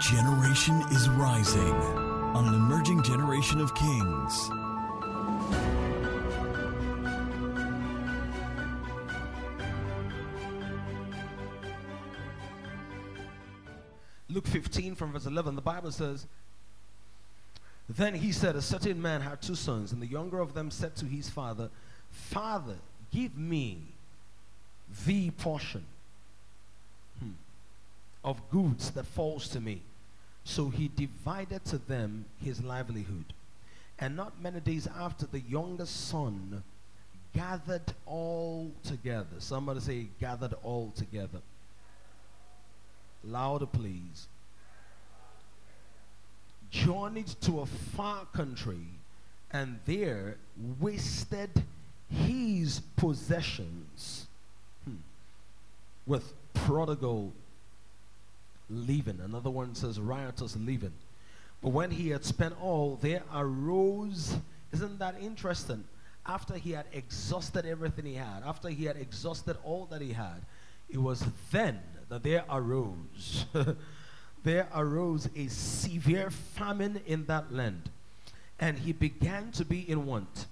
generation is rising on an emerging generation of kings. Luke 15 from verse 11, the Bible says, Then he said, A certain man had two sons, and the younger of them said to his father, Father, give me the portion hmm, of goods that falls to me. So he divided to them his livelihood. And not many days after, the youngest son gathered all together. Somebody say, gathered all together. Louder, please. Journeyed to a far country and there wasted his possessions hmm, with prodigal living. Another one says riotous living. But when he had spent all, there arose, isn't that interesting? After he had exhausted everything he had, after he had exhausted all that he had, it was then that there arose, there arose a severe famine in that land, and he began to be in want.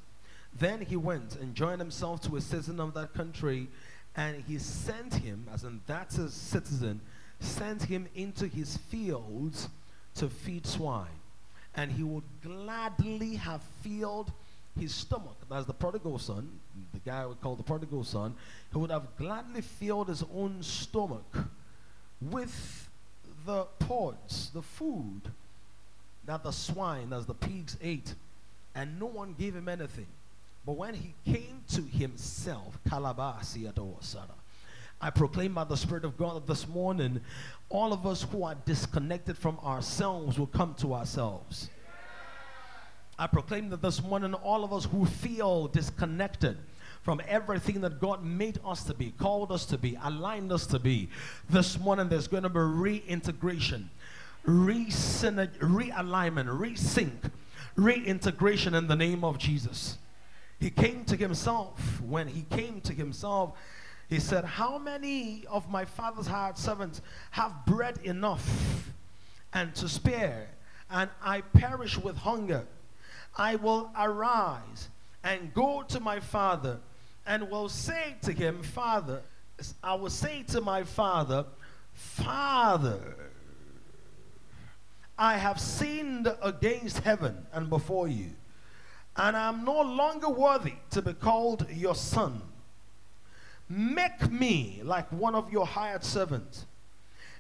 Then he went and joined himself to a citizen of that country, and he sent him, as in that's a citizen, sent him into his fields to feed swine. And he would gladly have filled his stomach. That's the prodigal son, the guy we call the prodigal son. He would have gladly filled his own stomach with the pods, the food that the swine, as the pigs ate. And no one gave him anything. But when he came to himself, Kalabasi Adosara, I proclaim by the Spirit of God this morning, all of us who are disconnected from ourselves will come to ourselves. I proclaim that this morning, all of us who feel disconnected from everything that God made us to be, called us to be, aligned us to be, this morning there's going to be reintegration, realignment, resync, reintegration in the name of Jesus. He came to himself. When he came to himself, he said, How many of my father's hired servants have bread enough and to spare, and I perish with hunger? I will arise and go to my father and will say to him, Father, I will say to my father, Father, I have sinned against heaven and before you, and I am no longer worthy to be called your son. Make me like one of your hired servants.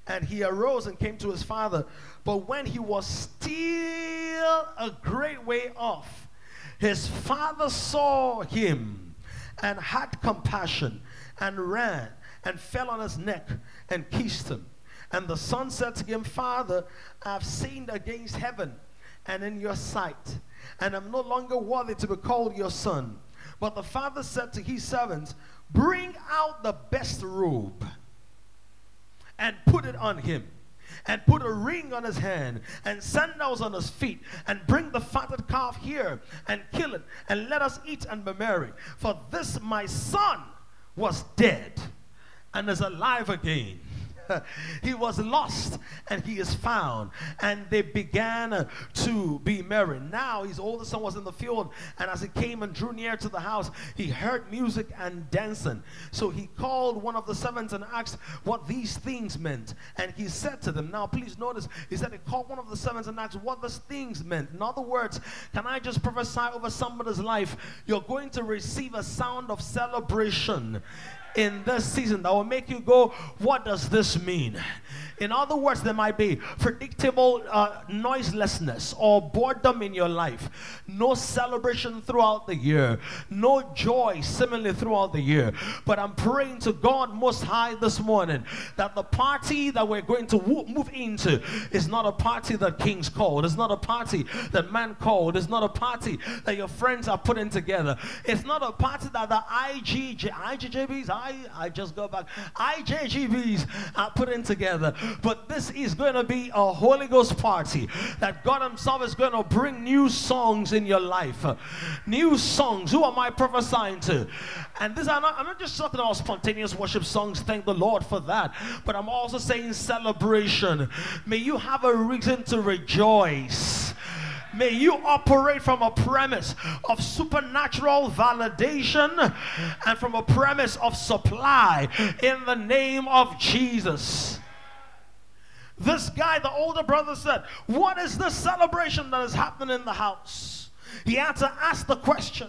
And he arose and came to his father. But when he was still a great way off, his father saw him and had compassion and ran and fell on his neck and kissed him. And the son said to him, Father, I've sinned against heaven and in your sight, and I'm no longer worthy to be called your son. But the father said to his servants, Bring out the best robe and put it on him and put a ring on his hand and sandals on his feet and bring the fatted calf here and kill it and let us eat and be merry. For this my son was dead and is alive again. he was lost and he is found. And they began uh, to be merry. Now his oldest son was in the field, and as he came and drew near to the house, he heard music and dancing. So he called one of the servants and asked what these things meant. And he said to them, Now please notice, he said he called one of the servants and asked what these things meant. In other words, can I just prophesy over somebody's life? You're going to receive a sound of celebration in this season that will make you go, What does this mean? In other words, there might be predictable uh, noiselessness or boredom in your life, no celebration throughout the year, no joy seemingly throughout the year. But I'm praying to God Most High this morning that the party that we're going to move into is not a party that kings called, it's not a party that man called, it's not a party that your friends are putting together, it's not a party that the IGJ, IGJBs, I, I just go back. IJGBs are putting together. But this is going to be a Holy Ghost party that God Himself is going to bring new songs in your life. New songs. Who am I prophesying to? And this, I'm not, I'm not just talking about spontaneous worship songs. Thank the Lord for that. But I'm also saying celebration. May you have a reason to rejoice. May you operate from a premise of supernatural validation and from a premise of supply in the name of Jesus. This guy, the older brother, said, What is the celebration that is happening in the house? He had to ask the question,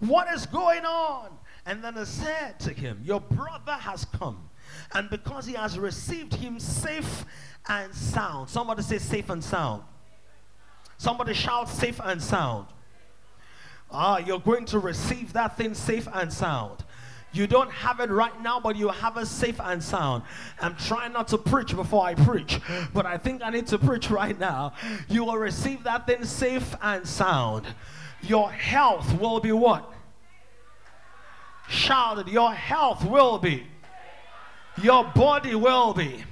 What is going on? And then he said to him, Your brother has come. And because he has received him safe and sound, somebody say safe and sound. Somebody shout safe and sound. Ah, you're going to receive that thing safe and sound. You don't have it right now, but you have it safe and sound. I'm trying not to preach before I preach, but I think I need to preach right now. You will receive that thing safe and sound. Your health will be what? Shouted, your health will be. Your body will be.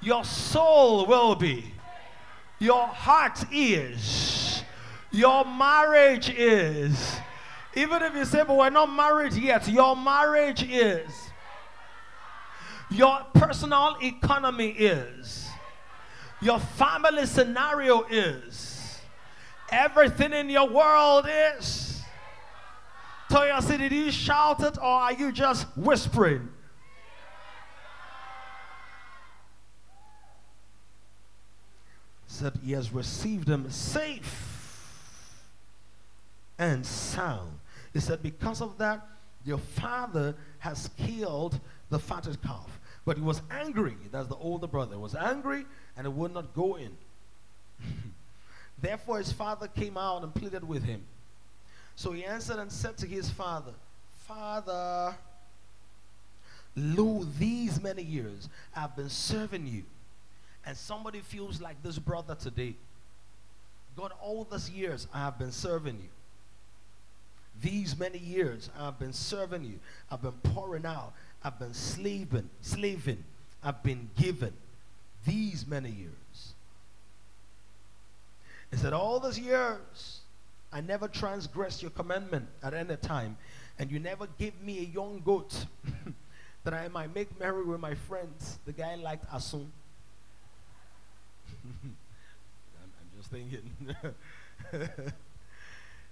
Your soul will be your heart is, your marriage is. Even if you say, but we're not married yet, your marriage is. Your personal economy is. Your family scenario is. Everything in your world is. Toya City, did you shout it or are you just whispering? Said he has received them safe and sound. He said, because of that, your father has killed the fattest calf. But he was angry. That's the older brother. He was angry and he would not go in. Therefore, his father came out and pleaded with him. So he answered and said to his father, Father, lo, these many years I've been serving you and somebody feels like this brother today, God, all these years I have been serving you. These many years I have been serving you. I've been pouring out. I've been slaving, slaving. I've been given these many years. He said, All these years, I never transgressed your commandment at any time, and you never gave me a young goat that I might make merry with my friends. The guy liked Asun. I'm, I'm just thinking.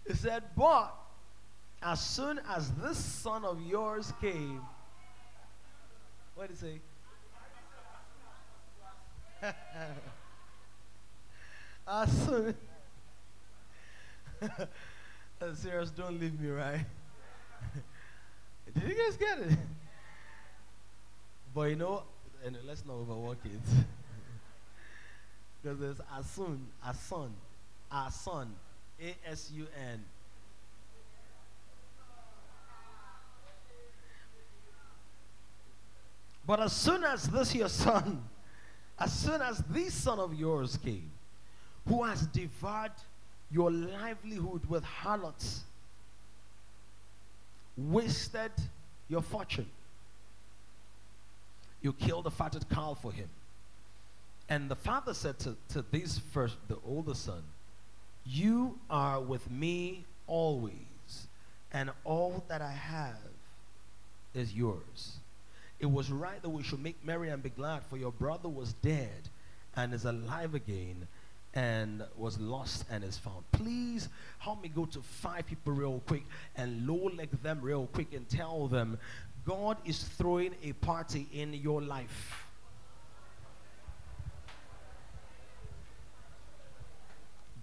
he said, But as soon as this son of yours came, what did he say? as soon. Serious, don't leave me, right? Did you guys get it? But you know, and let's not overwork it. Because there's Asun, Asun, Asun, A S U N. But as soon as this your son, as soon as this son of yours came, who has devoured your livelihood with harlots, wasted your fortune, you killed the fatted cow for him. And the father said to, to this first, the older son, You are with me always, and all that I have is yours. It was right that we should make merry and be glad, for your brother was dead and is alive again and was lost and is found. Please help me go to five people real quick and low leg them real quick and tell them God is throwing a party in your life.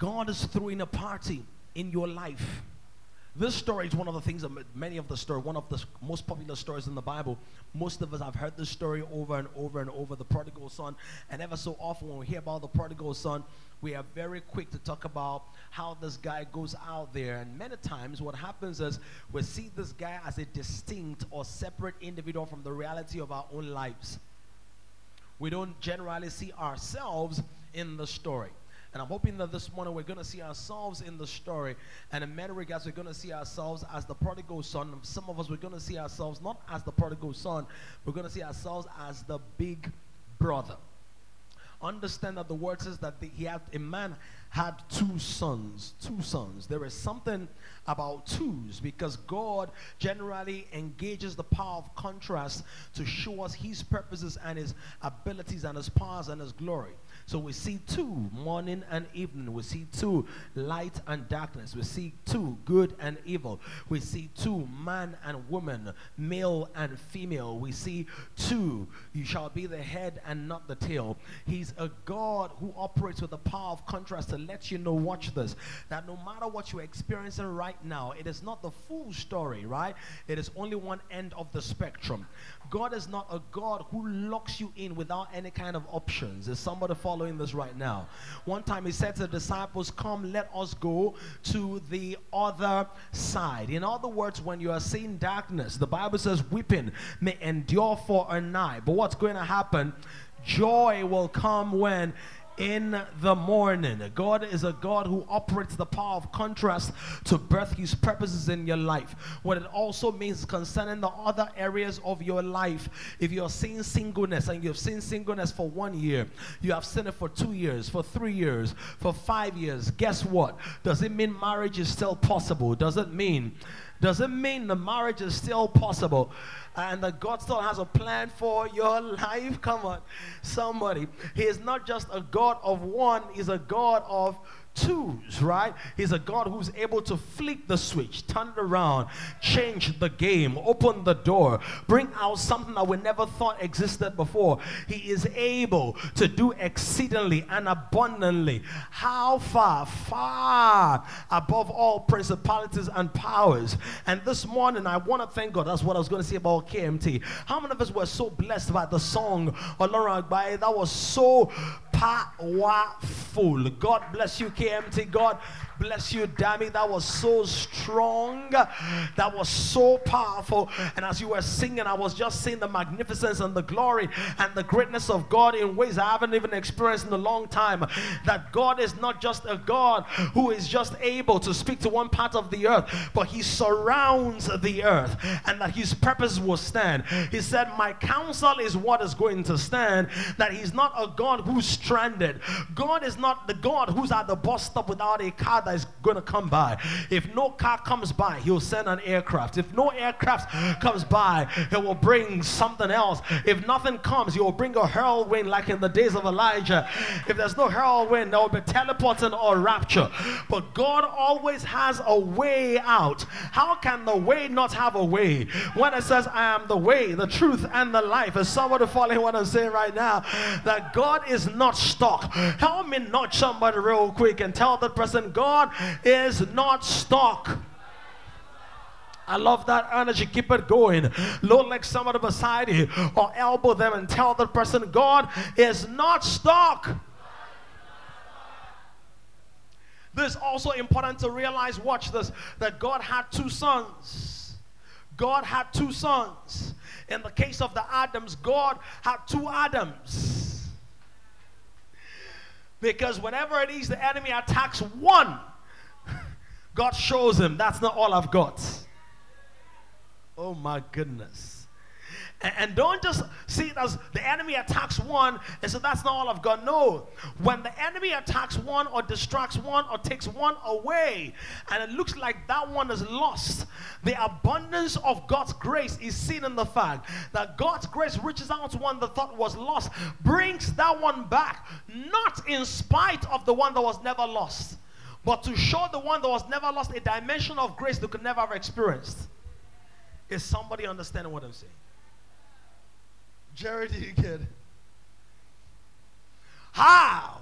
God is throwing a party in your life. This story is one of the things that many of the story, one of the most popular stories in the Bible. Most of us have heard this story over and over and over, the prodigal son. And ever so often when we hear about the prodigal son, we are very quick to talk about how this guy goes out there. And many times what happens is we see this guy as a distinct or separate individual from the reality of our own lives. We don't generally see ourselves in the story. And I'm hoping that this morning we're going to see ourselves in the story. And in many regards, we're going to see ourselves as the prodigal son. Some of us, we're going to see ourselves not as the prodigal son, we're going to see ourselves as the big brother. Understand that the word says that the, he had a man had two sons. Two sons. There is something about twos because God generally engages the power of contrast to show us his purposes and his abilities and his powers and his glory. So we see two, morning and evening. We see two, light and darkness. We see two, good and evil. We see two, man and woman, male and female. We see two, you shall be the head and not the tail. He's a God who operates with the power of contrast to let you know, watch this, that no matter what you're experiencing right now, it is not the full story, right? It is only one end of the spectrum. God is not a God who locks you in without any kind of options. Is somebody following this right now? One time he said to the disciples, Come, let us go to the other side. In other words, when you are seeing darkness, the Bible says weeping may endure for a night. But what's going to happen? Joy will come when in the morning. God is a God who operates the power of contrast to birth his purposes in your life. What it also means concerning the other areas of your life. If you're seeing singleness and you've seen singleness for one year, you have seen it for two years, for three years, for five years, guess what? Does it mean marriage is still possible? Does it mean does it mean the marriage is still possible and that God still has a plan for your life? Come on, somebody. He is not just a God of one, He's a God of twos, right? He's a God who's able to flick the switch, turn it around, change the game, open the door, bring out something that we never thought existed before. He is able to do exceedingly and abundantly. How far? Far above all principalities and powers. And this morning, I want to thank God. That's what I was going to say about KMT. How many of us were so blessed by the song Olorun? That was so powerful. God bless you, KMT. God bless you, Dammy. That was so strong. That was so powerful. And as you were singing, I was just seeing the magnificence and the glory and the greatness of God in ways I haven't even experienced in a long time. That God is not just a God who is just able to speak to one part of the earth, but He surrounds the earth and that His purpose will stand. He said, My counsel is what is going to stand. That He's not a God who's stranded. God is not the God who's at the bus stop without a car that is going to come by. If no car comes by, he'll send an aircraft. If no aircraft comes by, he will bring something else. If nothing comes, he will bring a whirlwind like in the days of Elijah. If there's no whirlwind, there will be teleporting or rapture. But God always has a way out. How can the way not have a way? When it says, I am the way, the truth, and the life, is somebody following what I'm saying right now? That God is not stuck. Help me nudge somebody real quick and tell that person, God is not stuck. I love that energy. Keep it going. Look like somebody beside you or elbow them and tell the person, God is not stuck. This is also important to realize, watch this, that God had two sons. God had two sons. In the case of the Adams, God had two Adams. Because whenever it is the enemy attacks one, God shows him that's not all I've got. Oh my goodness. And, don't just see it as the enemy attacks one and so that's not all I've got. No. When the enemy attacks one or distracts one or takes one away and it looks like that one is lost, the abundance of God's grace is seen in the fact that God's grace reaches out to one that thought was lost, brings that one back, not in spite of the one that was never lost, but to show the one that was never lost a dimension of grace they could never have experienced. Is somebody understanding what I'm saying? Jerry, do you get? How?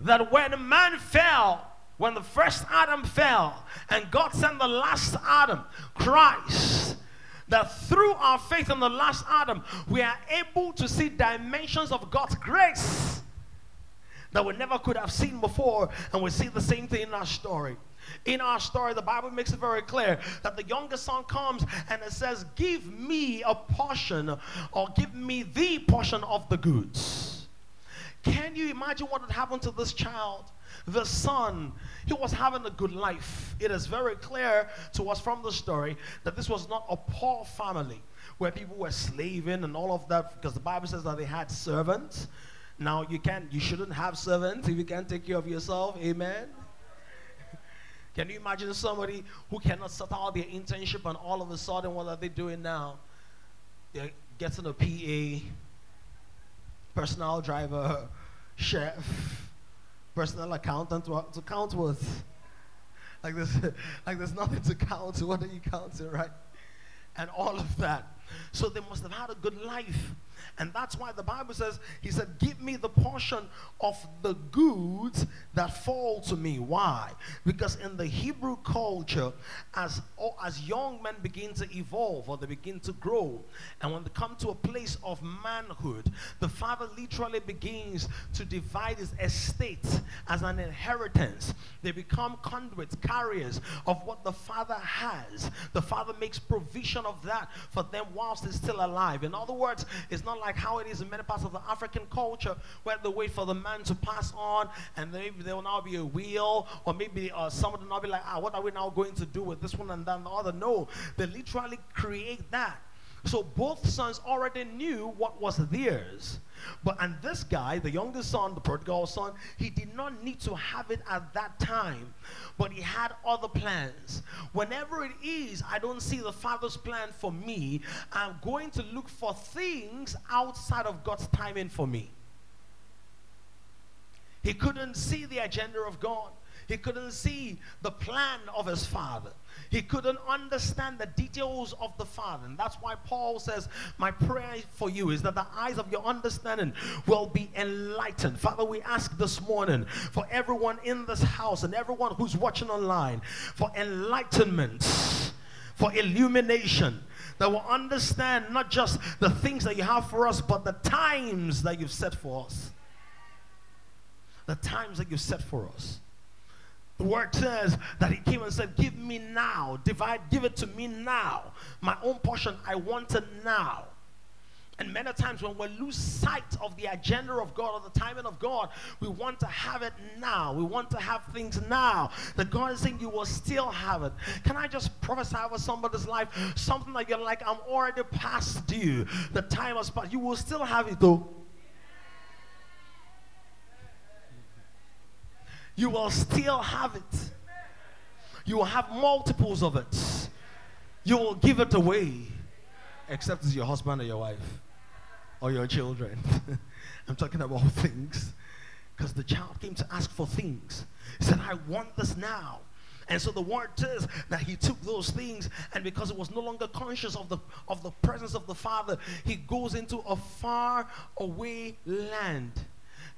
That when man fell, when the first Adam fell, and God sent the last Adam, Christ, that through our faith in the last Adam, we are able to see dimensions of God's grace that we never could have seen before, and we see the same thing in our story. In our story, the Bible makes it very clear that the youngest son comes and it says, Give me a portion or give me the portion of the goods. Can you imagine what had happened to this child? the son, he was having a good life. It is very clear to us from the story that this was not a poor family where people were slaving and all of that because the Bible says that they had servants. Now you can't you shouldn't have servants if you can't take care of yourself. Amen. Can you imagine somebody who cannot set out their internship and all of a sudden what are they doing now? They're getting a PA, personal driver, chef, personal accountant to, to count with. Like there's, like there's nothing to count. What are you counting, right? And all of that. So they must have had a good life. And that's why the Bible says, He said, Give me the portion of the goods that fall to me. Why? Because in the Hebrew culture, as, oh, as young men begin to evolve or they begin to grow, and when they come to a place of manhood, the father literally begins to divide his estate as an inheritance. They become conduits, carriers of what the father has. The father makes provision of that for them whilst he's still alive. In other words, it's not like how it is in many parts of the African culture where they wait for the man to pass on and maybe there will now be a wheel or maybe uh, someone will now be like, ah, what are we now going to do with this one and then the other? No, they literally create that. So both sons already knew what was theirs. But and this guy, the youngest son, the prodigal son, he did not need to have it at that time, but he had other plans. Whenever it is, I don't see the father's plan for me, I'm going to look for things outside of God's timing for me. He couldn't see the agenda of God. He couldn't see the plan of his father. He couldn't understand the details of the Father. And that's why Paul says, My prayer for you is that the eyes of your understanding will be enlightened. Father, we ask this morning for everyone in this house and everyone who's watching online for enlightenment, for illumination that will understand not just the things that you have for us, but the times that you've set for us. The times that you've set for us. The word says that he came and said, Give me now, divide, give it to me now. My own portion, I want it now. And many times when we lose sight of the agenda of God or the timing of God, we want to have it now. We want to have things now. That God is saying you will still have it. Can I just prophesy over somebody's life? Something like you're like, I'm already past due. The time has passed. You will still have it though. You will still have it. You will have multiples of it. You will give it away, except it's your husband or your wife or your children. I'm talking about things. Because the child came to ask for things. He said, I want this now. And so the word says that he took those things, and because he was no longer conscious of the, of the presence of the Father, he goes into a far away land.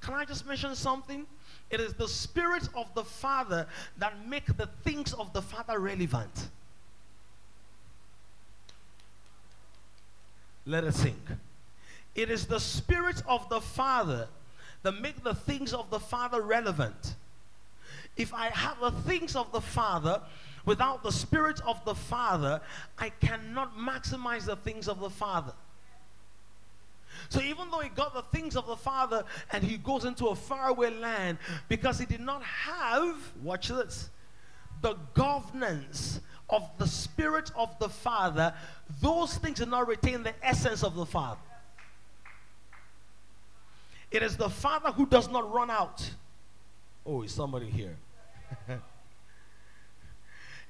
Can I just mention something? It is the spirit of the Father that make the things of the Father relevant. Let us think. It is the spirit of the Father that make the things of the Father relevant. If I have the things of the Father without the spirit of the Father, I cannot maximize the things of the Father. So even though he got the things of the Father and he goes into a faraway land because he did not have, watch this, the governance of the Spirit of the Father, those things did not retain the essence of the Father. It is the Father who does not run out. Oh, is somebody here?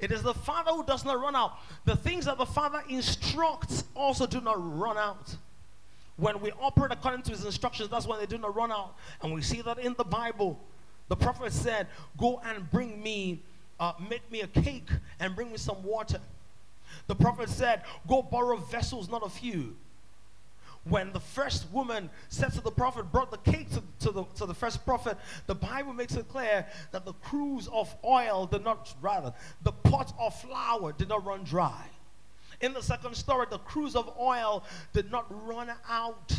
it is the Father who does not run out. The things that the Father instructs also do not run out. When we operate according to his instructions, that's when they do not run out. And we see that in the Bible. The prophet said, Go and bring me, uh, make me a cake and bring me some water. The prophet said, Go borrow vessels, not a few. When the first woman said to the prophet, brought the cake to, to, the, to the first prophet, the Bible makes it clear that the cruse of oil did not, rather, the pot of flour did not run dry. In the second story, the cruse of oil did not run out.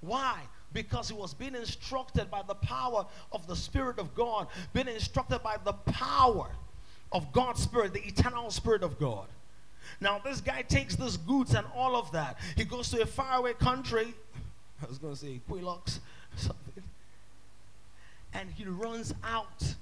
Why? Because he was being instructed by the power of the Spirit of God, being instructed by the power of God's Spirit, the eternal Spirit of God. Now, this guy takes these goods and all of that. He goes to a faraway country. I was going to say Quilocks, something. and he runs out.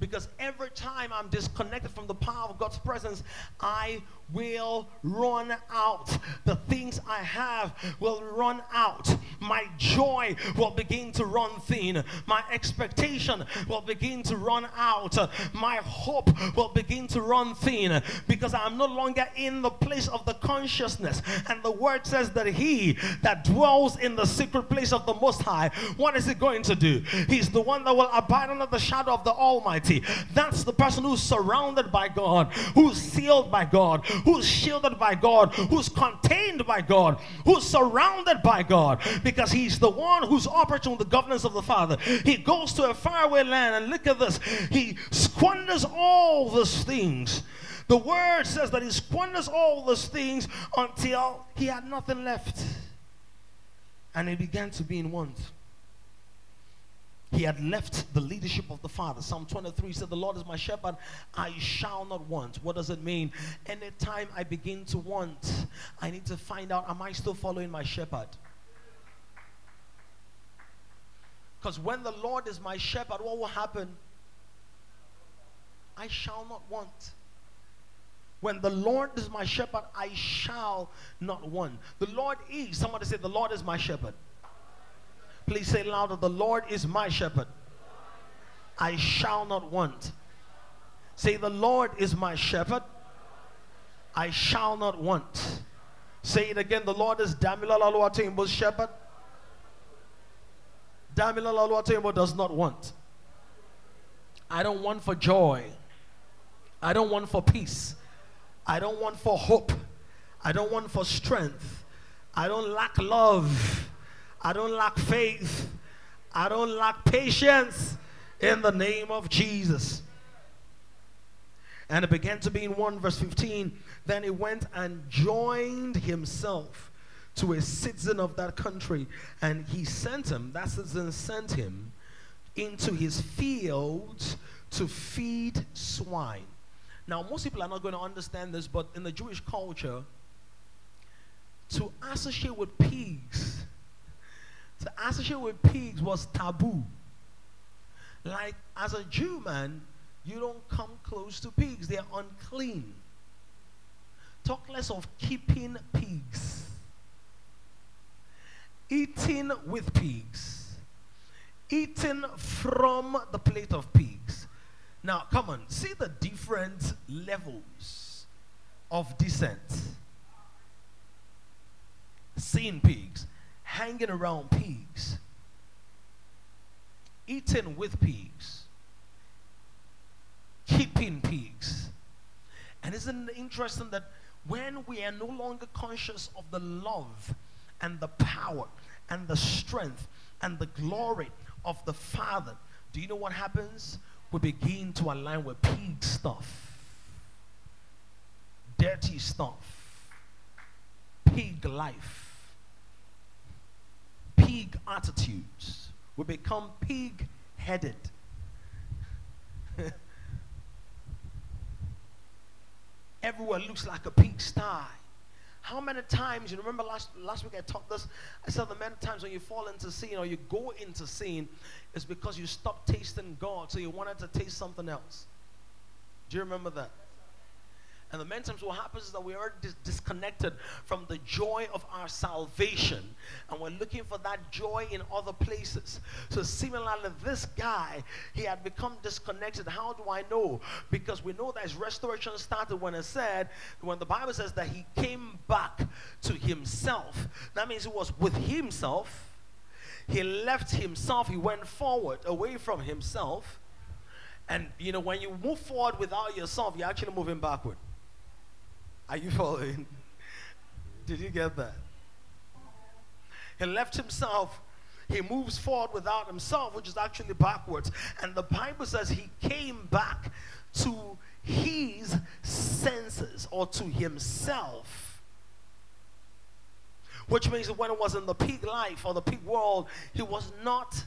Because every time I'm disconnected from the power of God's presence, I will run out. The things I have will run out. My joy will begin to run thin. My expectation will begin to run out. My hope will begin to run thin because I'm no longer in the place of the consciousness. And the word says that he that dwells in the secret place of the Most High, what is he going to do? He's the one that will abide under the shadow of the Almighty. That's the person who's surrounded by God, who's sealed by God, who's shielded by God, who's contained by God, who's surrounded by God, because he's the one who's operating the governance of the Father. He goes to a faraway land, and look at this. He squanders all those things. The word says that he squanders all those things until he had nothing left. And he began to be in want. He had left the leadership of the Father. Psalm 23 said, The Lord is my shepherd, I shall not want. What does it mean? Anytime I begin to want, I need to find out, am I still following my shepherd? Because when the Lord is my shepherd, what will happen? I shall not want. When the Lord is my shepherd, I shall not want. The Lord is, somebody said, The Lord is my shepherd. Please say louder, The Lord is my shepherd. I shall not want. Say, The Lord is my shepherd. I shall not want. Say it again. The Lord is Damila Laluatimbo's shepherd. Damila Laluatimbo does not want. I don't want for joy. I don't want for peace. I don't want for hope. I don't want for strength. I don't lack love. I don't lack faith. I don't lack patience in the name of Jesus. And it began to be in 1 verse 15. Then he went and joined himself to a citizen of that country. And he sent him, that citizen sent him into his fields to feed swine. Now, most people are not going to understand this, but in the Jewish culture, to associate with pigs to associate with pigs was taboo. Like, as a Jew man, you don't come close to pigs, they're unclean. Talk less of keeping pigs, eating with pigs, eating from the plate of pigs. Now, come on, see the different levels of descent. Seeing pigs hanging around pigs, eating with pigs, keeping pigs. And isn't it interesting that when we are no longer conscious of the love and the power and the strength and the glory of the Father, do you know what happens? We begin to align with pig stuff, dirty stuff, pig life pig attitudes. We become pig headed. Everywhere looks like a pig sty. How many times, you remember last, last week I taught this? I said the many times when you fall into sin or you go into sin, it's because you stopped tasting God, so you wanted to taste something else. Do you remember that? And the many times what happens is that we are dis- disconnected from the joy of our salvation. And we're looking for that joy in other places. So similarly, this guy, he had become disconnected. How do I know? Because we know that his restoration started when it said, when the Bible says that he came back to himself. That means he was with himself. He left himself. He went forward away from himself. And you know, when you move forward without yourself, you're actually moving backward. Are you following? Did you get that? He left himself. He moves forward without himself, which is actually backwards. And the Bible says he came back to his senses or to himself. Which means that when it was in the peak life or the peak world, he was not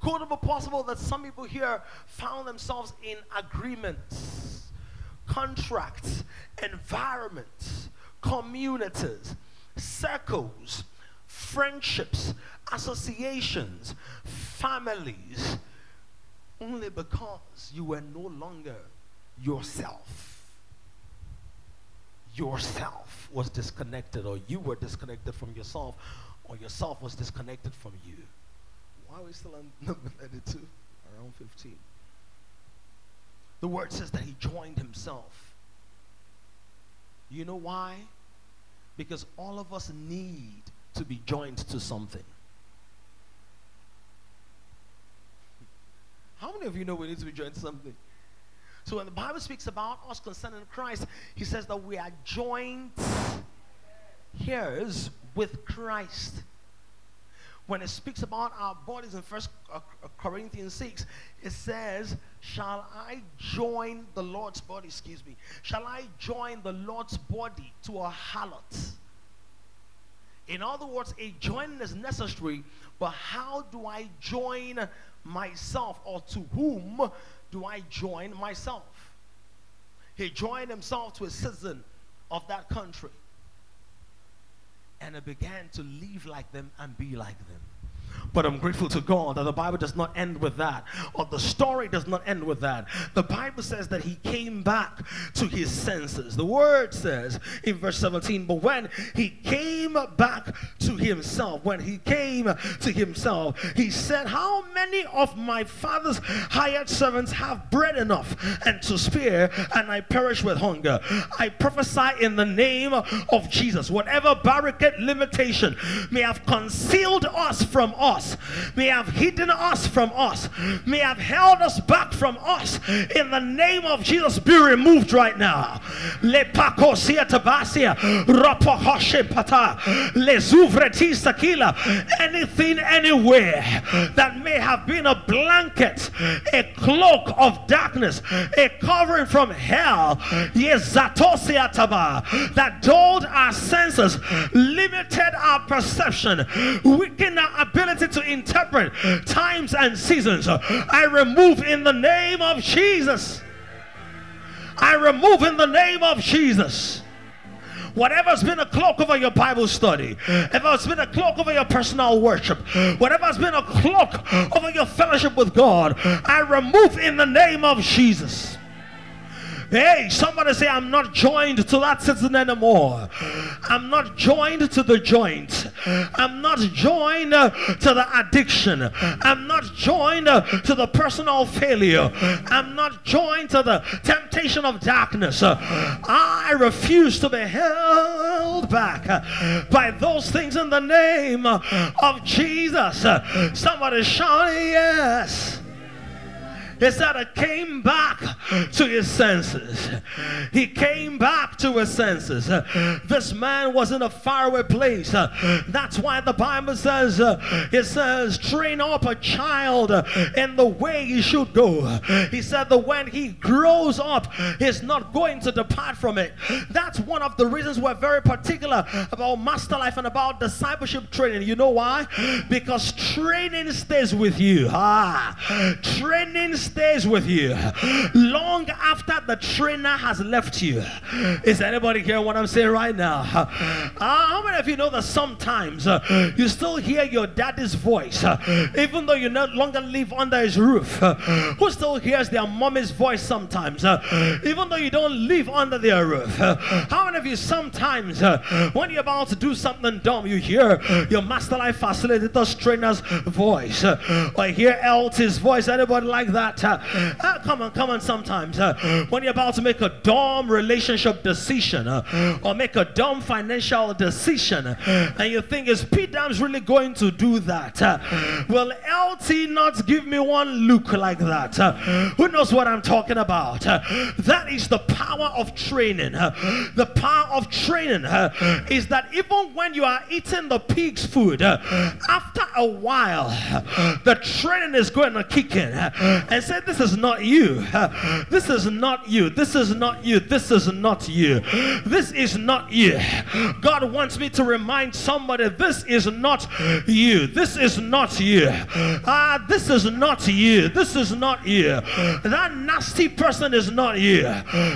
Could it be possible that some people here found themselves in agreements, contracts, environments, communities, circles, friendships, associations, families, only because you were no longer yourself. Yourself was disconnected, or you were disconnected from yourself, or yourself was disconnected from you. Why are we still on number 32? Around 15. The word says that he joined himself. You know why? Because all of us need to be joined to something. How many of you know we need to be joined to something? So when the Bible speaks about us concerning Christ, he says that we are joined heirs with Christ. When it speaks about our bodies in First uh, uh, Corinthians 6, it says, Shall I join the Lord's body? Excuse me. Shall I join the Lord's body to a harlot? In other words, a joining is necessary, but how do I join myself or to whom do I join myself? He joined himself to a citizen of that country and I began to live like them and be like them. But I'm grateful to God that the Bible does not end with that, or the story does not end with that. The Bible says that he came back to his senses. The word says in verse 17, but when he came back to himself, when he came to himself, he said, How many of my father's hired servants have bread enough and to spare, and I perish with hunger? I prophesy in the name of Jesus. Whatever barricade limitation may have concealed us from us, may have hidden us from us, may have held us back from us. In the name of Jesus, be removed right now. Le le anything anywhere that may have been a blanket, a cloak of darkness, a covering from hell, yes, taba, that dulled our senses, limited our perception, weakened our ability to interpret times and seasons. I remove in the name of Jesus. I remove in the name of Jesus. Whatever's been a cloak over your Bible study, it's been a cloak over your personal worship, whatever's been a cloak over your fellowship with God, I remove in the name of Jesus. Hey, somebody say, I'm not joined to that citizen anymore. I'm not joined to the joint. I'm not joined uh, to the addiction. I'm not joined uh, to the personal failure. I'm not joined to the temptation of darkness. I refuse to be held back uh, by those things in the name of Jesus. Somebody shout yes is that he came back to his senses. He came back to his senses. This man was in a faraway place. That's why the Bible says, it says, train up a child in the way he should go. He said that when he grows up, he's not going to depart from it. That's one of the reasons we're very particular about master life and about discipleship training. You know why? Because training stays with you. Ah, training stays with you long after the trainer has left you. Is anybody hearing what I'm saying right now? Uh, how many of you know that sometimes uh, you still hear your daddy's voice, uh, even though you no longer live under his roof? Uh, who still hears their mommy's voice sometimes, uh, even though you don't live under their roof? Uh, how many of you sometimes, when you're about to do something dumb, you hear your master life facilitator's trainer's voice, or hear LT's voice? Anybody like that? Uh, come on, come on, sometimes. Uh, when you're about to make a dumb relationship decision uh, or make a dumb financial decision, uh, and you think, is Pete Dams really going to do that? Uh, will LT not give me one look like that? Uh, who knows what I'm talking about? that is the power of training. the power of training is that even when you are eating the pig's food, after a while, the training is going to kick in. And say, This is not you. This is not you. This is not you. This is not you. This is not you. God wants me to remind somebody, This is not you. This is not you. Ah, this is not you. This is not you. That nasty person is not you.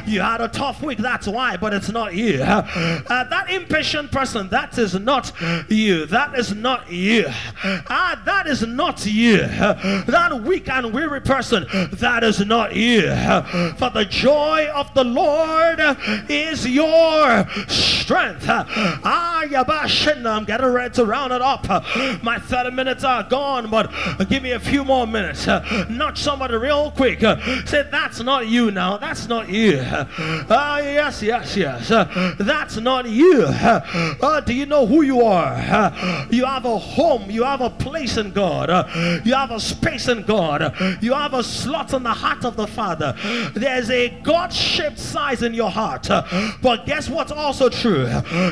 You had a tough week, that's why, but it's not you. Uh, that impatient person, that is not you. That is not you. Ah, that is not you. That weak and weary person, that is not you. For the joy of the Lord is your strength. Ah, I'm getting ready to round it up. My 30 minutes are gone, but give me a few more minutes. Not somebody real quick. Say, that's not you now. That's not you. Ah, yes, yes, yes. That's not you. Uh, do you know who you are? You have a home. You have a place in God. You have a space in God. You have a slot in the heart of the Father. There's a God-shaped size in your heart. But guess what's also true?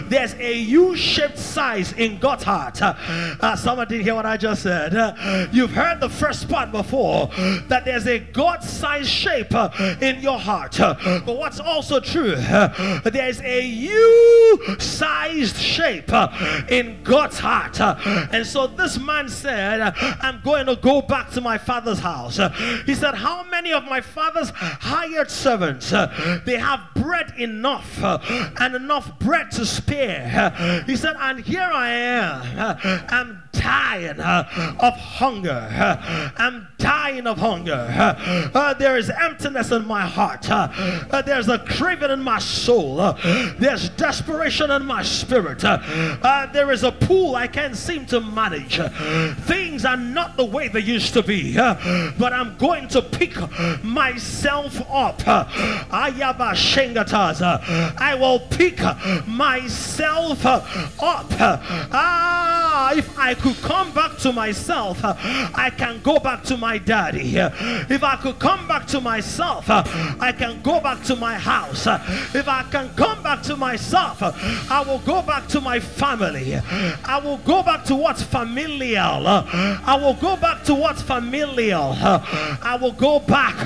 There's a U-shaped size in God's heart. Uh, someone did hear what I just said. You've heard the first part before that there's a God-sized shape in your heart. But what's also true? There's a U-sized shape in God's heart. And so this man said, I'm going to go back to my father's house. He said, How many of my father's hired servants uh, they have bread enough uh, and enough bread to spare? He said, And here I am. Uh, I'm dying of hunger. I'm dying of hunger. Uh, there is emptiness in my heart. Uh, there's a craving in my soul. Uh, there's desperation in my spirit. Uh, there is a pool I can't seem to manage. Things are not the way they used to be. but I'm going to pick myself up. I will pick myself up. Ah, if I could come back to myself, uh, I can go back to my daddy. If I could come back to myself, uh, I can go back to my house. If I can come back to myself, uh, I will go back to my family. I will go back to what's familial. I will go back to what's familial. I will go back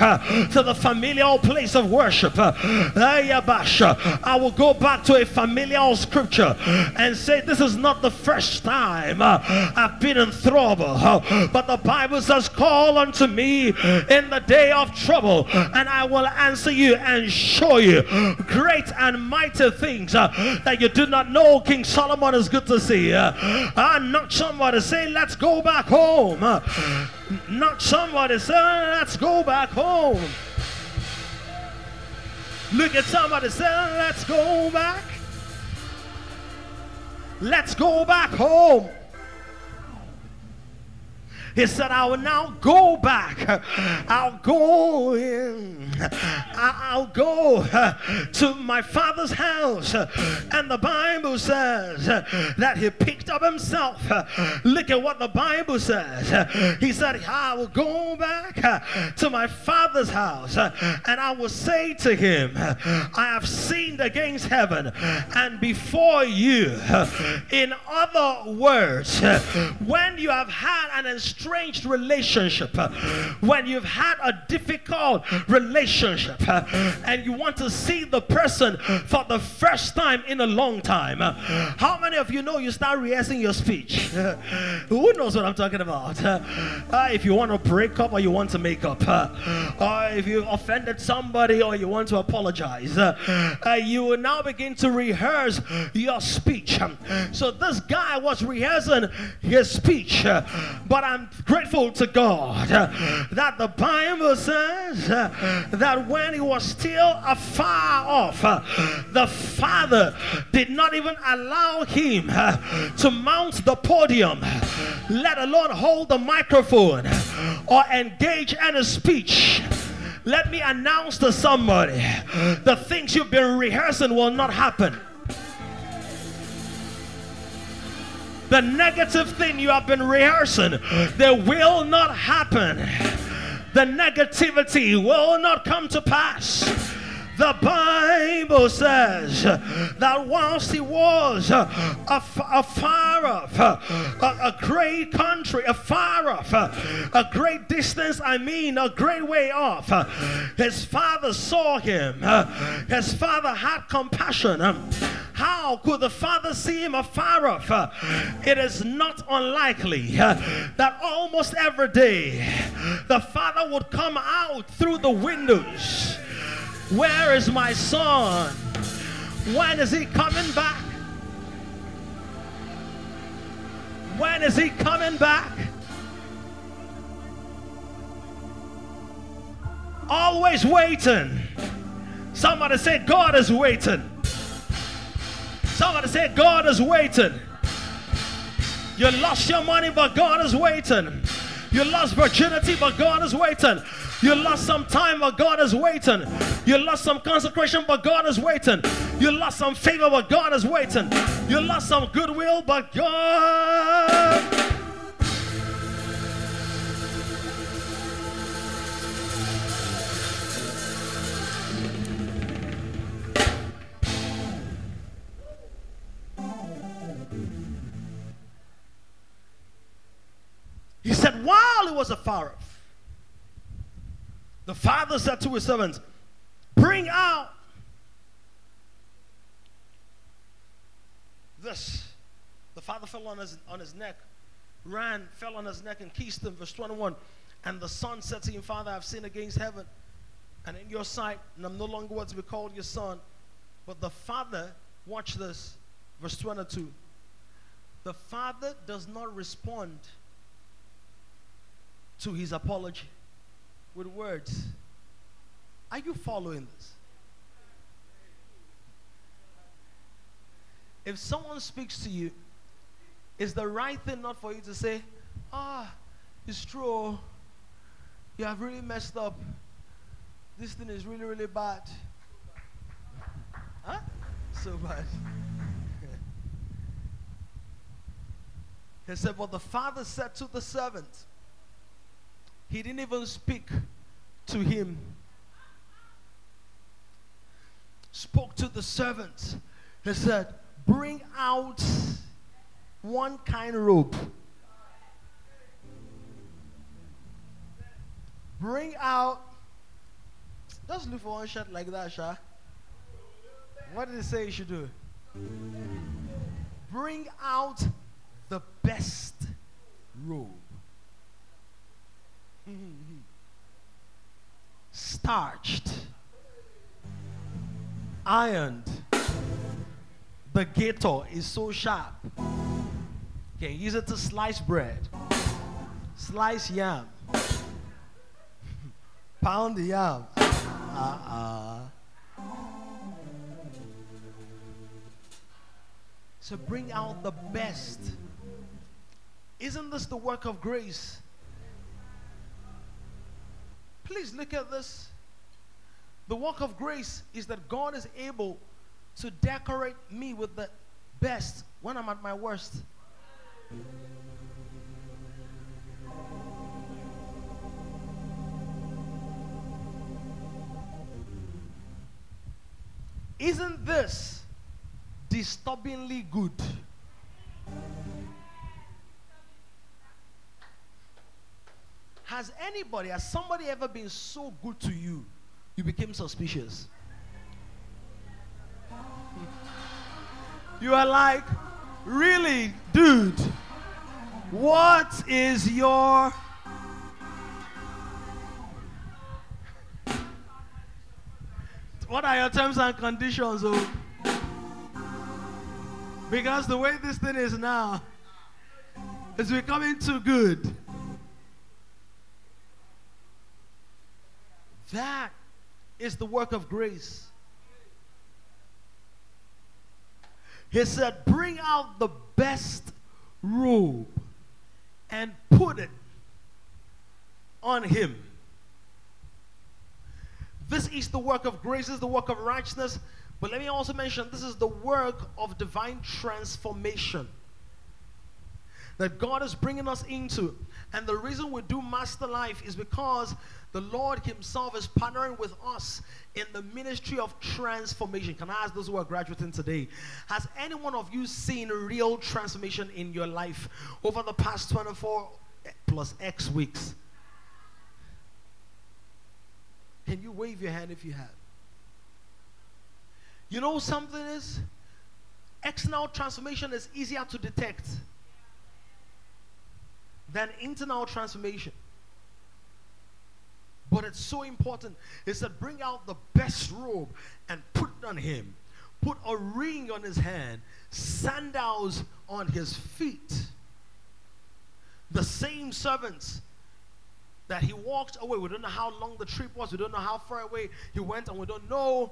to the familial place of worship. I will go back to a familial scripture and say, This is not the first time I've been in trouble. But the Bible says, Call unto me in the day of trouble, and I will answer you and show you great and mighty things that you do not know. King Solomon is good to see. Uh, not somebody say, Let's go back home. Not somebody say, Let's go back home. Look at somebody say, Let's go back. Let's go back home. He said, I will now go back. I'll go in. I'll go to my father's house. And the Bible says that he picked up himself. Look at what the Bible says. He said, I will go back to my father's house and I will say to him, I have sinned against heaven and before you. In other words, when you have had an estranged relationship, when you've had a difficult relationship, and you want to see the person for the first time in a long time, how many of you know you start rehearsing your speech? Who knows what I'm talking about? Uh, if you want to break up or you want to make up, uh, or if you offended somebody or you want to apologize, uh, you will now begin to rehearse your speech. So this guy was rehearsing his speech, but I'm grateful to God that the Bible says that when he was still afar off, uh, the Father did not even allow him uh, to mount the podium, let alone hold the microphone or engage in a speech. Let me announce to somebody the things you've been rehearsing will not happen. the negative thing you have been rehearsing, there will not happen. The negativity will not come to pass. The Bible says that whilst he was off, a, far off, a great country, afar off, a great distance, I mean, a great way off, his father saw him. His father had compassion. How could the father see him afar off? It is not unlikely that almost every day the father would come out through the windows where is my son? When is he coming back? When is he coming back? Always waiting. Somebody said, God is waiting. Somebody said, God is waiting. You lost your money, but God is waiting. You lost virginity, but God is waiting. You lost some time, but God is waiting. You lost some consecration, but God is waiting. You lost some favor, but God is waiting. You lost some goodwill, but God. He said, while he was afar off, the father said to his servants, Bring out this. The father fell on his, on his neck, ran, fell on his neck, and kissed him. Verse 21. And the son said to him, Father, I've sinned against heaven and in your sight, and I'm no longer what to be called your son. But the father, watch this, verse 22. The father does not respond to his apology with words. Are you following this? If someone speaks to you, is the right thing not for you to say, ah, it's true. You have really messed up. This thing is really, really bad. huh? So bad. he said, But the father said to the servant, he didn't even speak to him. Spoke to the servants. He said, Bring out one kind rope. Bring out. Just look for one shirt like that, Sha. What did he say you should do? Bring out the best robe. Starched, ironed. The gator is so sharp. Okay, use it to slice bread, slice yam, pound the yam. Uh-uh. So bring out the best. Isn't this the work of grace? Please look at this. The work of grace is that God is able to decorate me with the best when I'm at my worst. Isn't this disturbingly good? Has anybody, has somebody ever been so good to you, you became suspicious? You are like, really, dude, what is your. What are your terms and conditions? Oh? Because the way this thing is now, it's becoming too good. That is the work of grace. He said, Bring out the best robe and put it on him. This is the work of grace, this is the work of righteousness. But let me also mention this is the work of divine transformation. that God is bringing us into. And the reason we do Master Life is because the Lord Himself is partnering with us in the ministry of transformation. Can I ask those who are graduating today? Has any one of you seen real transformation in your life over the past 24 plus X weeks? Can you wave your hand if you have? You know something is? External transformation is easier to detect than internal transformation. But it's so important. It said, bring out the best robe and put it on him. Put a ring on his hand, sandals on his feet. The same servants that he walked away. We don't know how long the trip was. We don't know how far away he went, and we don't know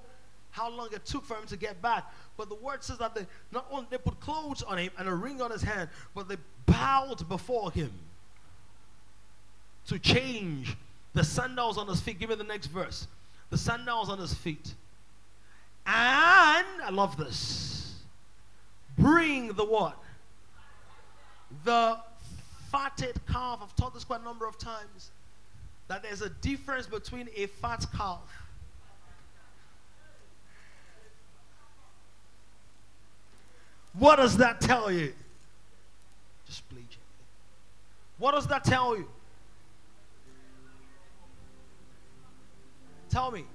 how long it took for him to get back. But the word says that they not only they put clothes on him and a ring on his hand, but they bowed before him to change the sandals on his feet. Give me the next verse. The sandals on his feet. And I love this. Bring the what? The fatted calf. I've taught this quite a number of times. That there's a difference between a fat calf What does that tell you? Just play gently. What does that tell you? Tell me.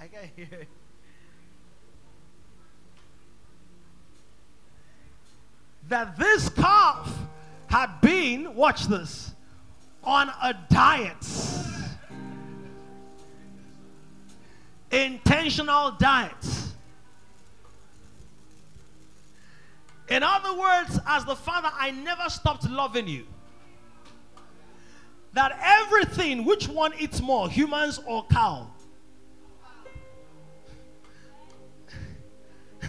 I can hear. That this calf had been, watch this, on a diet. Intentional diet In other words, as the Father, I never stopped loving you. That everything, which one eats more, humans or cow?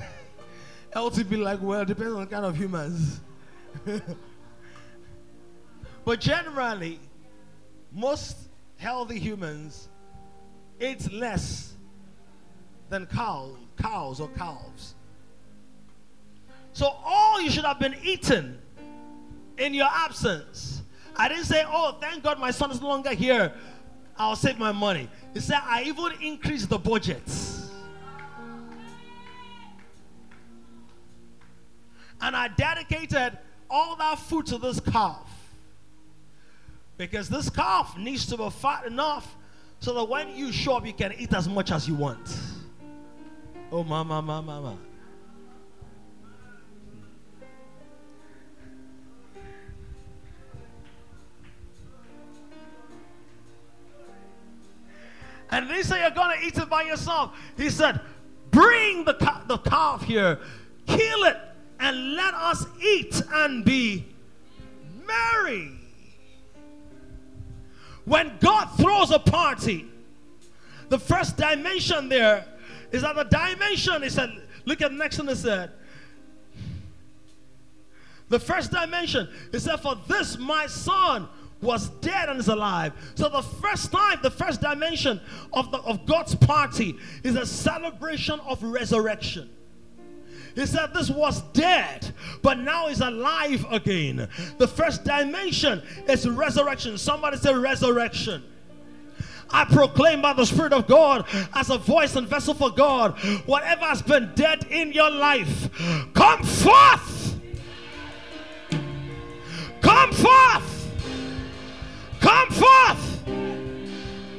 LTB like, well, depends on the kind of humans. but generally, most healthy humans eat less than cow, cows or calves. So all you should have been eaten in your absence. I didn't say, oh, thank God my son is no longer here. I'll save my money. He said, I even increased the budget. And I dedicated all that food to this calf. Because this calf needs to be fat enough so that when you show up, you can eat as much as you want. Oh, mama, mama, mama. And they say you're going to eat it by yourself. He said, Bring the, the calf here, kill it, and let us eat and be merry. When God throws a party, the first dimension there is that the dimension, he said, look at next one, he said, the first dimension, he said, For this my son was dead and is alive. So the first time, the first dimension of, the, of God's party is a celebration of resurrection. He said this was dead, but now is alive again. The first dimension is resurrection. Somebody say resurrection. I proclaim by the Spirit of God as a voice and vessel for God, whatever has been dead in your life, come forth. Come forth Come forth.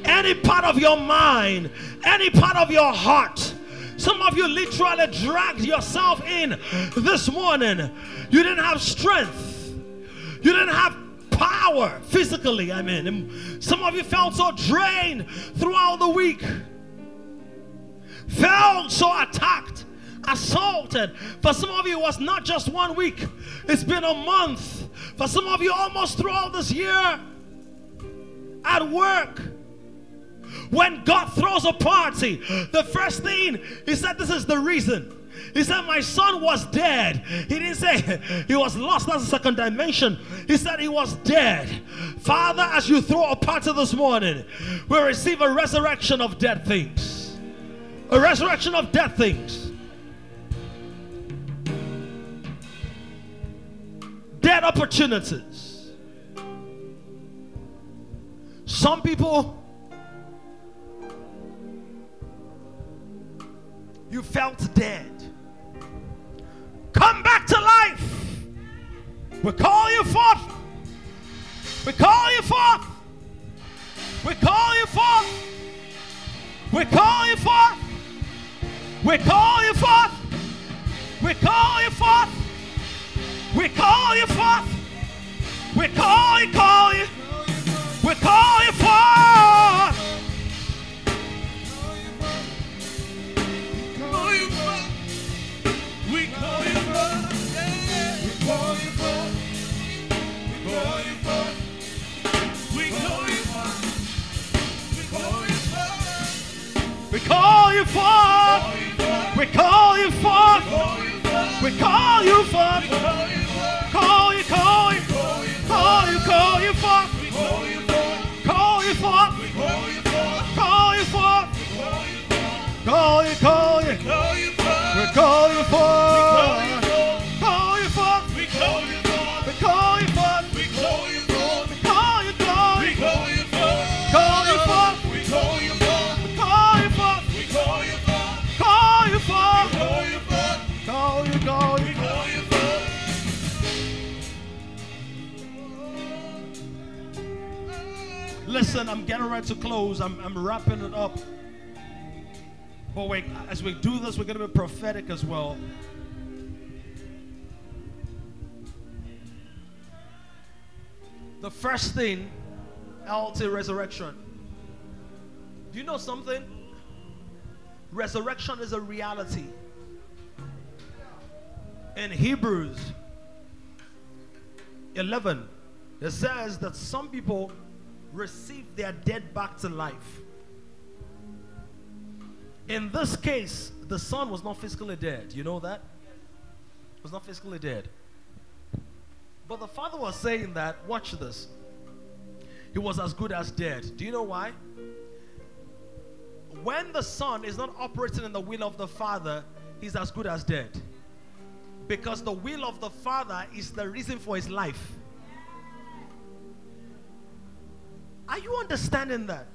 Any part of your mind, any part of your heart. Some of you literally dragged yourself in this morning. You didn't have strength. You didn't have power physically. I mean, some of you felt so drained throughout the week, felt so attacked, assaulted. For some of you, it was not just one week, it's been a month. For some of you, almost throughout this year at work. When God throws a party, the first thing he said, This is the reason. He said, My son was dead. He didn't say he was lost. That's the second dimension. He said he was dead. Father, as you throw a party this morning, we receive a resurrection of dead things. A resurrection of dead things. dead opportunities. Some people, you felt dead. Come back to life. We call you forth. We call you forth. We call you forth. We call you forth. We call you forth. We call you forth. We call you forth. We call you, call you. We call you forth. call you forth. We call you forth. We call you forth. We call you forth. We call you. We call you. We call you. We call you. We call you forth. Call you, call you. Call you, call you. Call you forth. We call you forth. Call you forth. Call you forth. We call you forth. We call you forth. We call you forth. We call you, call you. We call you forth. We call you forth. We call you forth. Call you forth. Call you forth. Call you, call you. We call you forth. Listen, I'm getting ready to close. I'm, I'm wrapping it up. But wait, as we do this, we're going to be prophetic as well. The first thing, LT resurrection. Do you know something? Resurrection is a reality. In Hebrews 11, it says that some people receive their dead back to life. In this case, the son was not physically dead. You know that? Was not physically dead. But the father was saying that, watch this. He was as good as dead. Do you know why? When the son is not operating in the will of the father, he's as good as dead. Because the will of the father is the reason for his life. Are you understanding that?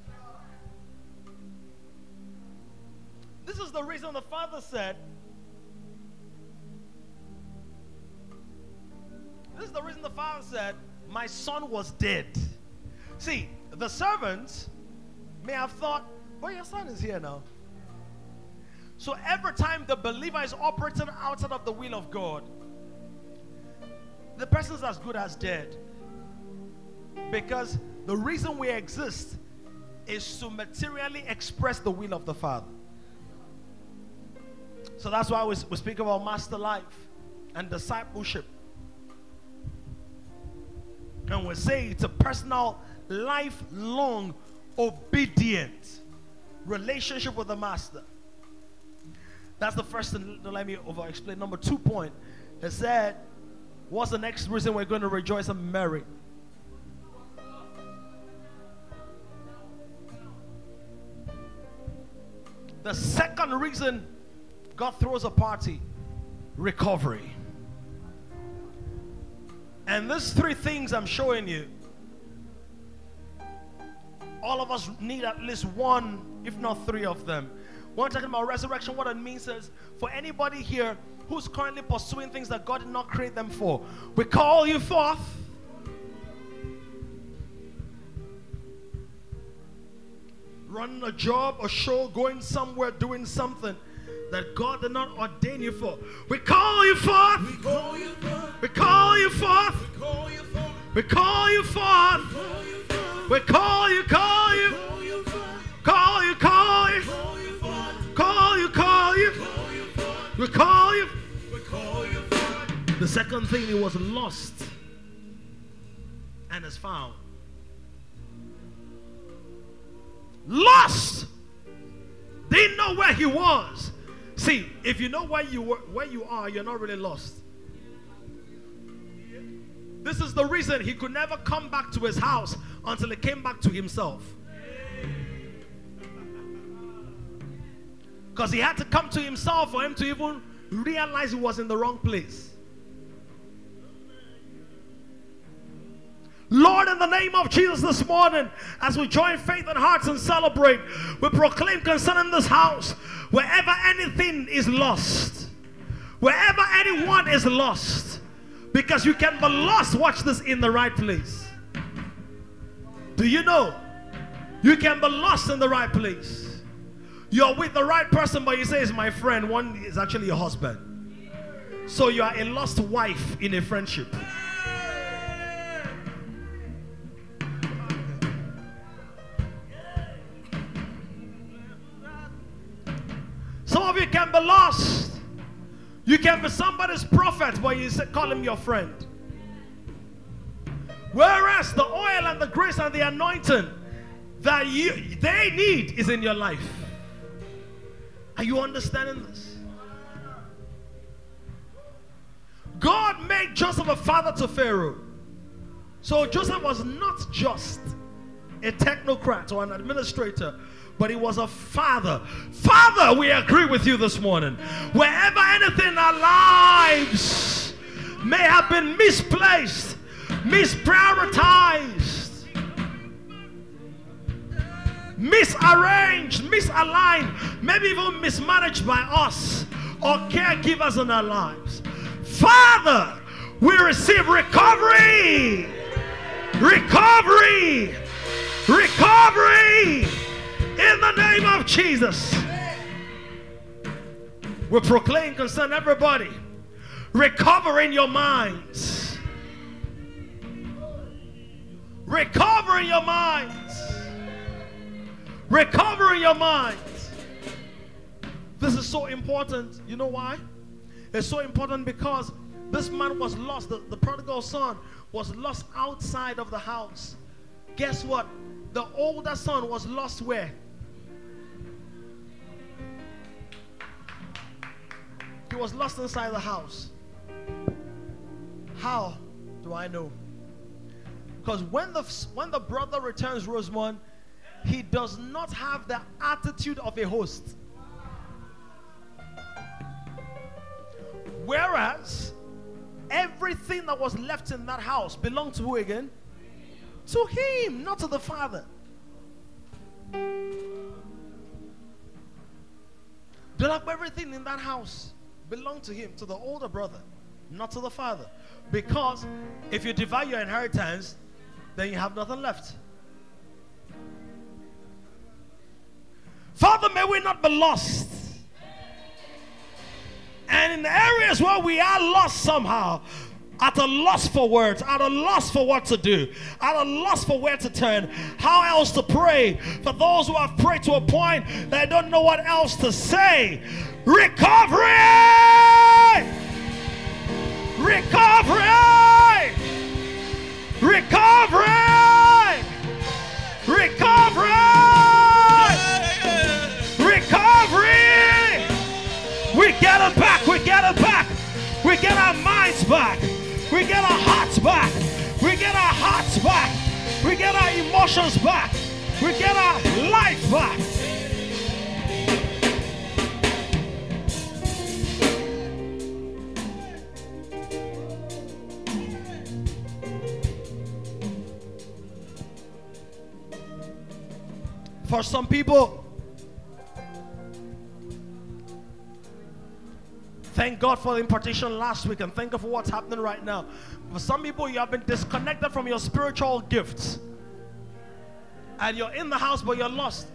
This is the reason the father said, This is the reason the father said, My son was dead. See, the servants may have thought, Well, your son is here now. So every time the believer is operating outside of the will of God, the person's as good as dead. Because the reason we exist is to materially express the will of the Father. So that's why we, we speak about master life and discipleship. And we say it's a personal, lifelong, obedient relationship with the master. That's the first thing. Let me over explain. Number two point. It said, What's the next reason we're going to rejoice and marry? The second reason God throws a party recovery. And these three things I'm showing you, all of us need at least one, if not three of them. When we're talking about resurrection, what it means is for anybody here who's currently pursuing things that God did not create them for, we call you forth. Running a job, a show, going somewhere, doing something that God did not ordain you for. We call you forth. We call you forth. We call you forth. We call you forth. We call you. Call you call you, call you, Call you call. We call you. We call you forth. The second thing, he was lost and is found. Lost. Didn't know where he was. See, if you know where you were, where you are, you're not really lost. This is the reason he could never come back to his house until he came back to himself. Because he had to come to himself for him to even realize he was in the wrong place. Lord, in the name of Jesus this morning, as we join faith and hearts and celebrate, we proclaim concerning this house, wherever anything is lost, wherever anyone is lost, because you can be lost, watch this, in the right place. Do you know? You can be lost in the right place. You're with the right person, but you say it's my friend. One is actually your husband. So you are a lost wife in a friendship. Some of you can be lost. You can be somebody's prophet, but you call him your friend. Whereas the oil and the grace and the anointing that you they need is in your life. Are you understanding this? God made Joseph a father to Pharaoh. So Joseph was not just a technocrat or an administrator, but he was a father. Father, we agree with you this morning. Wherever anything in our lives may have been misplaced, misprioritized, misarranged, misaligned, maybe even mismanaged by us or caregivers in our lives. Father, we receive recovery, recovery, recovery in the name of Jesus. We proclaim concern everybody, recover in your minds, recover in your minds, recover in your minds. This is so important. You know why? It's so important because this man was lost. The, the prodigal son was lost outside of the house. Guess what? The older son was lost where? He was lost inside the house. How do I know? Because when the when the brother returns, Rosemont, he does not have the attitude of a host. Whereas everything that was left in that house belonged to who again? To him, not to the father. The like everything in that house belonged to him, to the older brother, not to the father. Because if you divide your inheritance, then you have nothing left. Father, may we not be lost. And in the areas where we are lost somehow, at a loss for words, at a loss for what to do, at a loss for where to turn, how else to pray. For those who have prayed to a point they don't know what else to say. Recovery! Recovery! Recovery! Recovery! Recovery! We get it back, we get it back, we get our minds back. We get our hearts back. We get our hearts back. We get our emotions back. We get our life back. For some people, Thank God for the impartation last week and thank God for what's happening right now. For some people, you have been disconnected from your spiritual gifts. And you're in the house, but you're lost.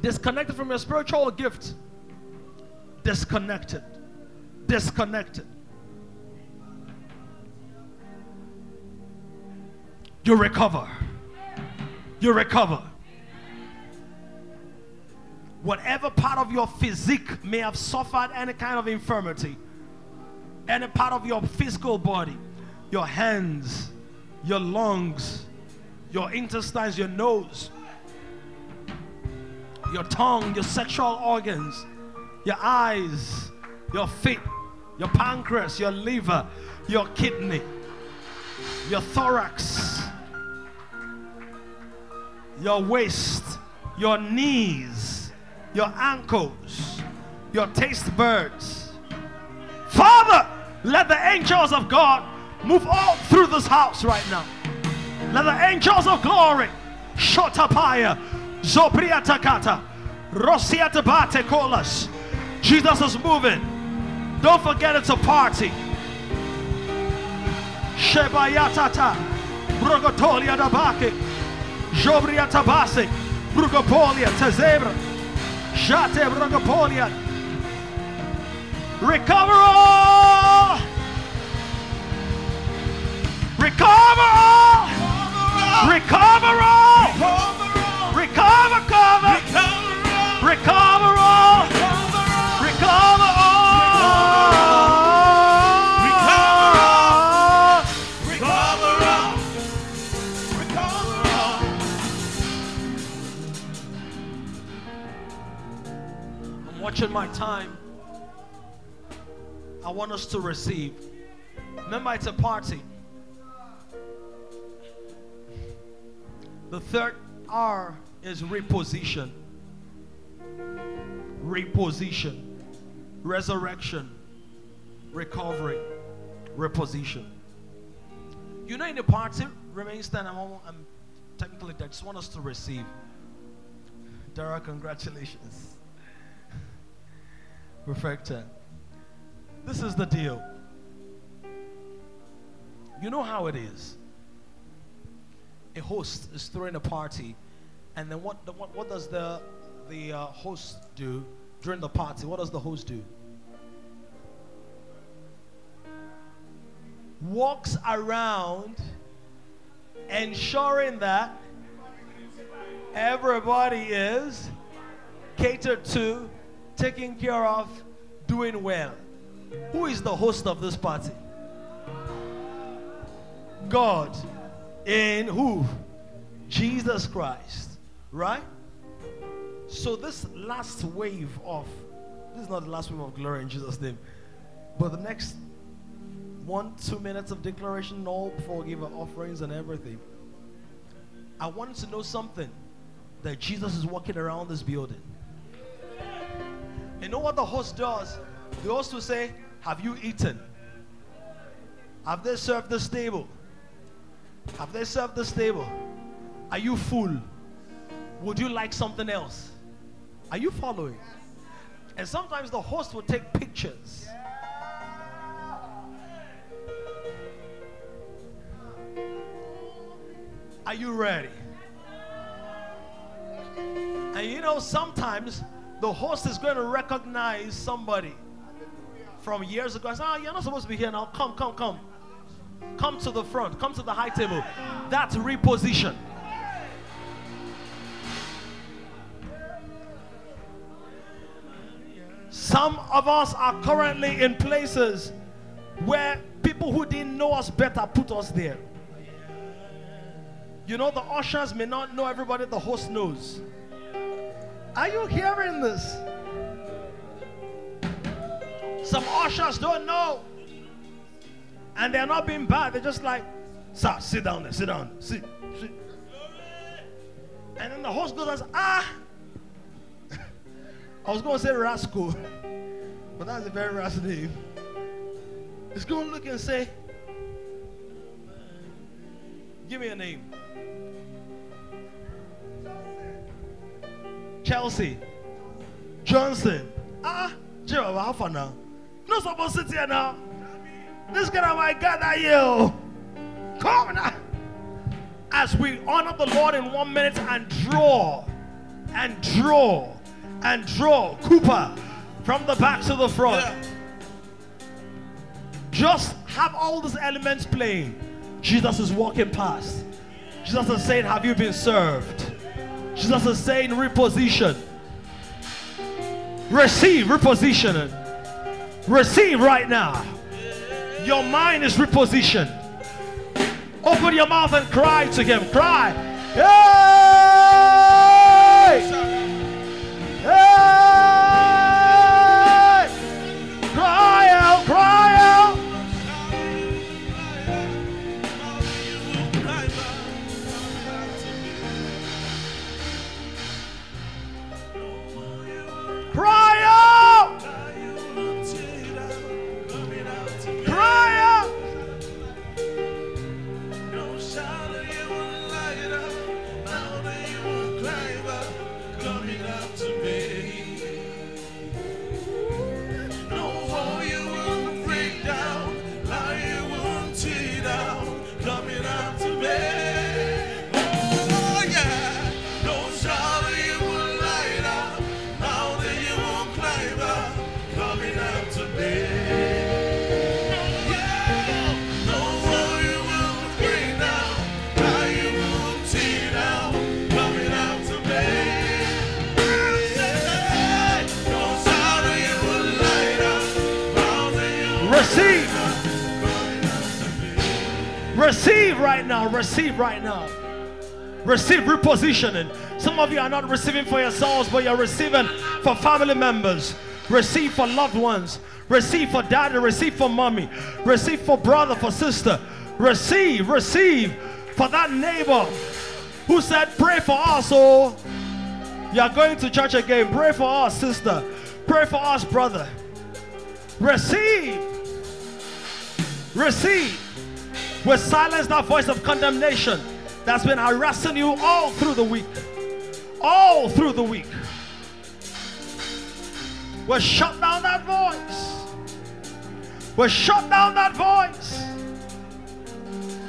Disconnected from your spiritual gift. Disconnected. Disconnected. You recover. You recover. Whatever part of your physique may have suffered any kind of infirmity, any part of your physical body, your hands, your lungs, your intestines, your nose, your tongue, your sexual organs, your eyes, your feet, your pancreas, your liver, your kidney, your thorax, your waist, your knees, your ankles, your taste buds. Father, let the angels of God Move all through this house right now. Let the angels of glory, shut up higher. Zopri Shotapaya, Zopriatakata, Rosiatabate Kolas. Jesus is moving. Don't forget it's a party. Shebayatata, Brugotolia Dabake, Jobria Tabase, Brugopolia, Tezebra, Jate Brugopolia. Recover all! To receive. Remember, it's a party. The third R is reposition. Reposition. Resurrection. Recovery. Reposition. You know, in the party, remain stand. I'm, technically, I just want us to receive. Dara, congratulations. Perfecta. This is the deal. You know how it is. A host is throwing a party, and then what? What, what does the the uh, host do during the party? What does the host do? Walks around, ensuring that everybody is catered to, taken care of, doing well. Who is the host of this party? God in who? Jesus Christ. Right? So this last wave of this is not the last wave of glory in Jesus' name. But the next one, two minutes of declaration, all before we give our offerings and everything. I wanted to know something that Jesus is walking around this building. You know what the host does? The host will say, Have you eaten? Have they served this table? Have they served this table? Are you full? Would you like something else? Are you following? And sometimes the host will take pictures. Are you ready? And you know, sometimes the host is going to recognize somebody from years ago. Say, oh, ah, you're not supposed to be here now. Come, come, come. Come to the front. Come to the high table. That's reposition. Some of us are currently in places where people who didn't know us better put us there. You know, the ushers may not know everybody the host knows. Are you hearing this? Some ushers don't know. And they're not being bad. They're just like, sir, sit down there, sit down, sit, sit. And then the host goes ah. I was going to say rascal, but that's a very rash name. He's going to look and say, give me a name. Chelsea. Johnson. Ah, Jehovah, how far now? Not supposed to sit here now. This guy might gather you. Oh. Come now. As we honor the Lord in one minute and draw, and draw, and draw Cooper from the back to the front. Just have all these elements playing. Jesus is walking past. Jesus is saying, Have you been served? Jesus is saying, Reposition. Receive, repositioning. Receive right now. Your mind is repositioned. Open your mouth and cry to Him. Cry. Hey! Now. Receive right now. Receive repositioning. Some of you are not receiving for yourselves, but you're receiving for family members. Receive for loved ones. Receive for daddy. Receive for mommy. Receive for brother, for sister. Receive, receive for that neighbor who said, Pray for us. Oh, you're going to church again. Pray for us, sister. Pray for us, brother. Receive. Receive. We silence that voice of condemnation that's been harassing you all through the week. All through the week. We shut down that voice. We shut down that voice.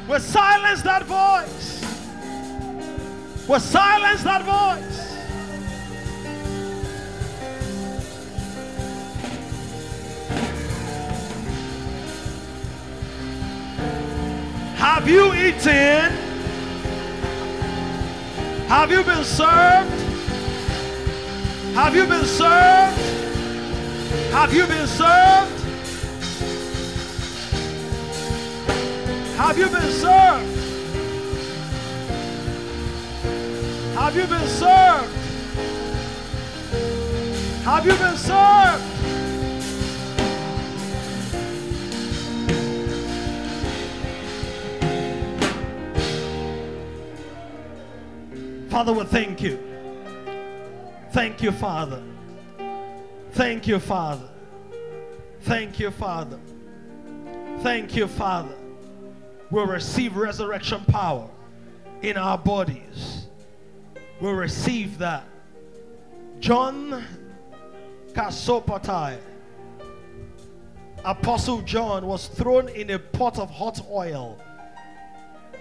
We silence that voice. We silence that voice. Have you eaten? Have you been served? Have you been served? Have you been served? Have you been served? Have you been served? Have you been served? Father, we thank you. Thank you, Father. Thank you, Father. Thank you, Father. Thank you, Father. We'll receive resurrection power in our bodies. We'll receive that. John Kasopatai, Apostle John, was thrown in a pot of hot oil.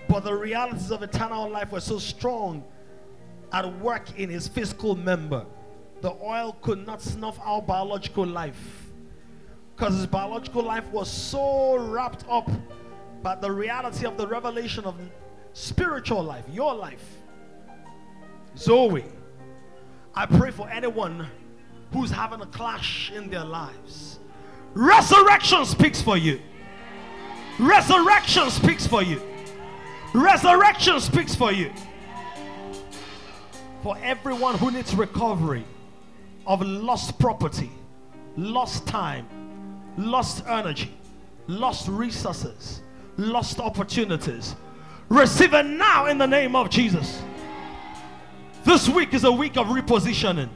But the realities of eternal life were so strong at work in his physical member. The oil could not snuff out biological life because his biological life was so wrapped up by the reality of the revelation of spiritual life, your life. Zoe, I pray for anyone who's having a clash in their lives. Resurrection speaks for you. Resurrection speaks for you. Resurrection speaks for you. For everyone who needs recovery of lost property, lost time, lost energy, lost resources, lost opportunities, receive it now in the name of Jesus. This week is a week of repositioning.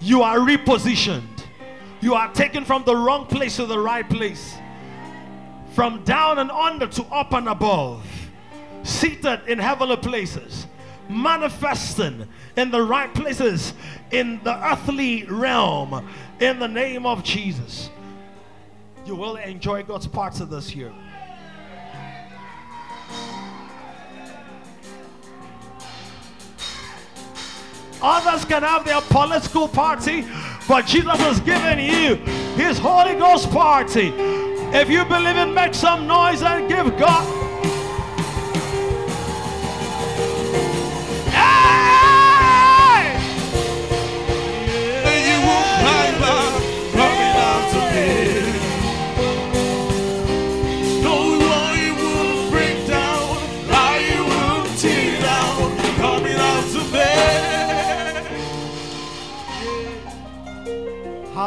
You are repositioned. You are taken from the wrong place to the right place, from down and under to up and above, seated in heavenly places, manifesting in the right places in the earthly realm in the name of Jesus. You will enjoy God's parts of this year. Others can have their political party, but Jesus has given you his Holy Ghost party. If you believe in, make some noise and give God.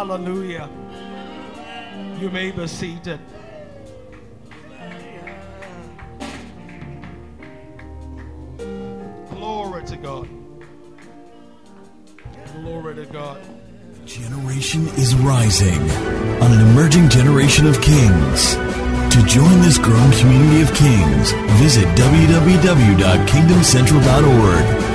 Hallelujah. You may be seated. Glory to God. Glory to God. Generation is rising on an emerging generation of kings. To join this growing community of kings, visit www.kingdomcentral.org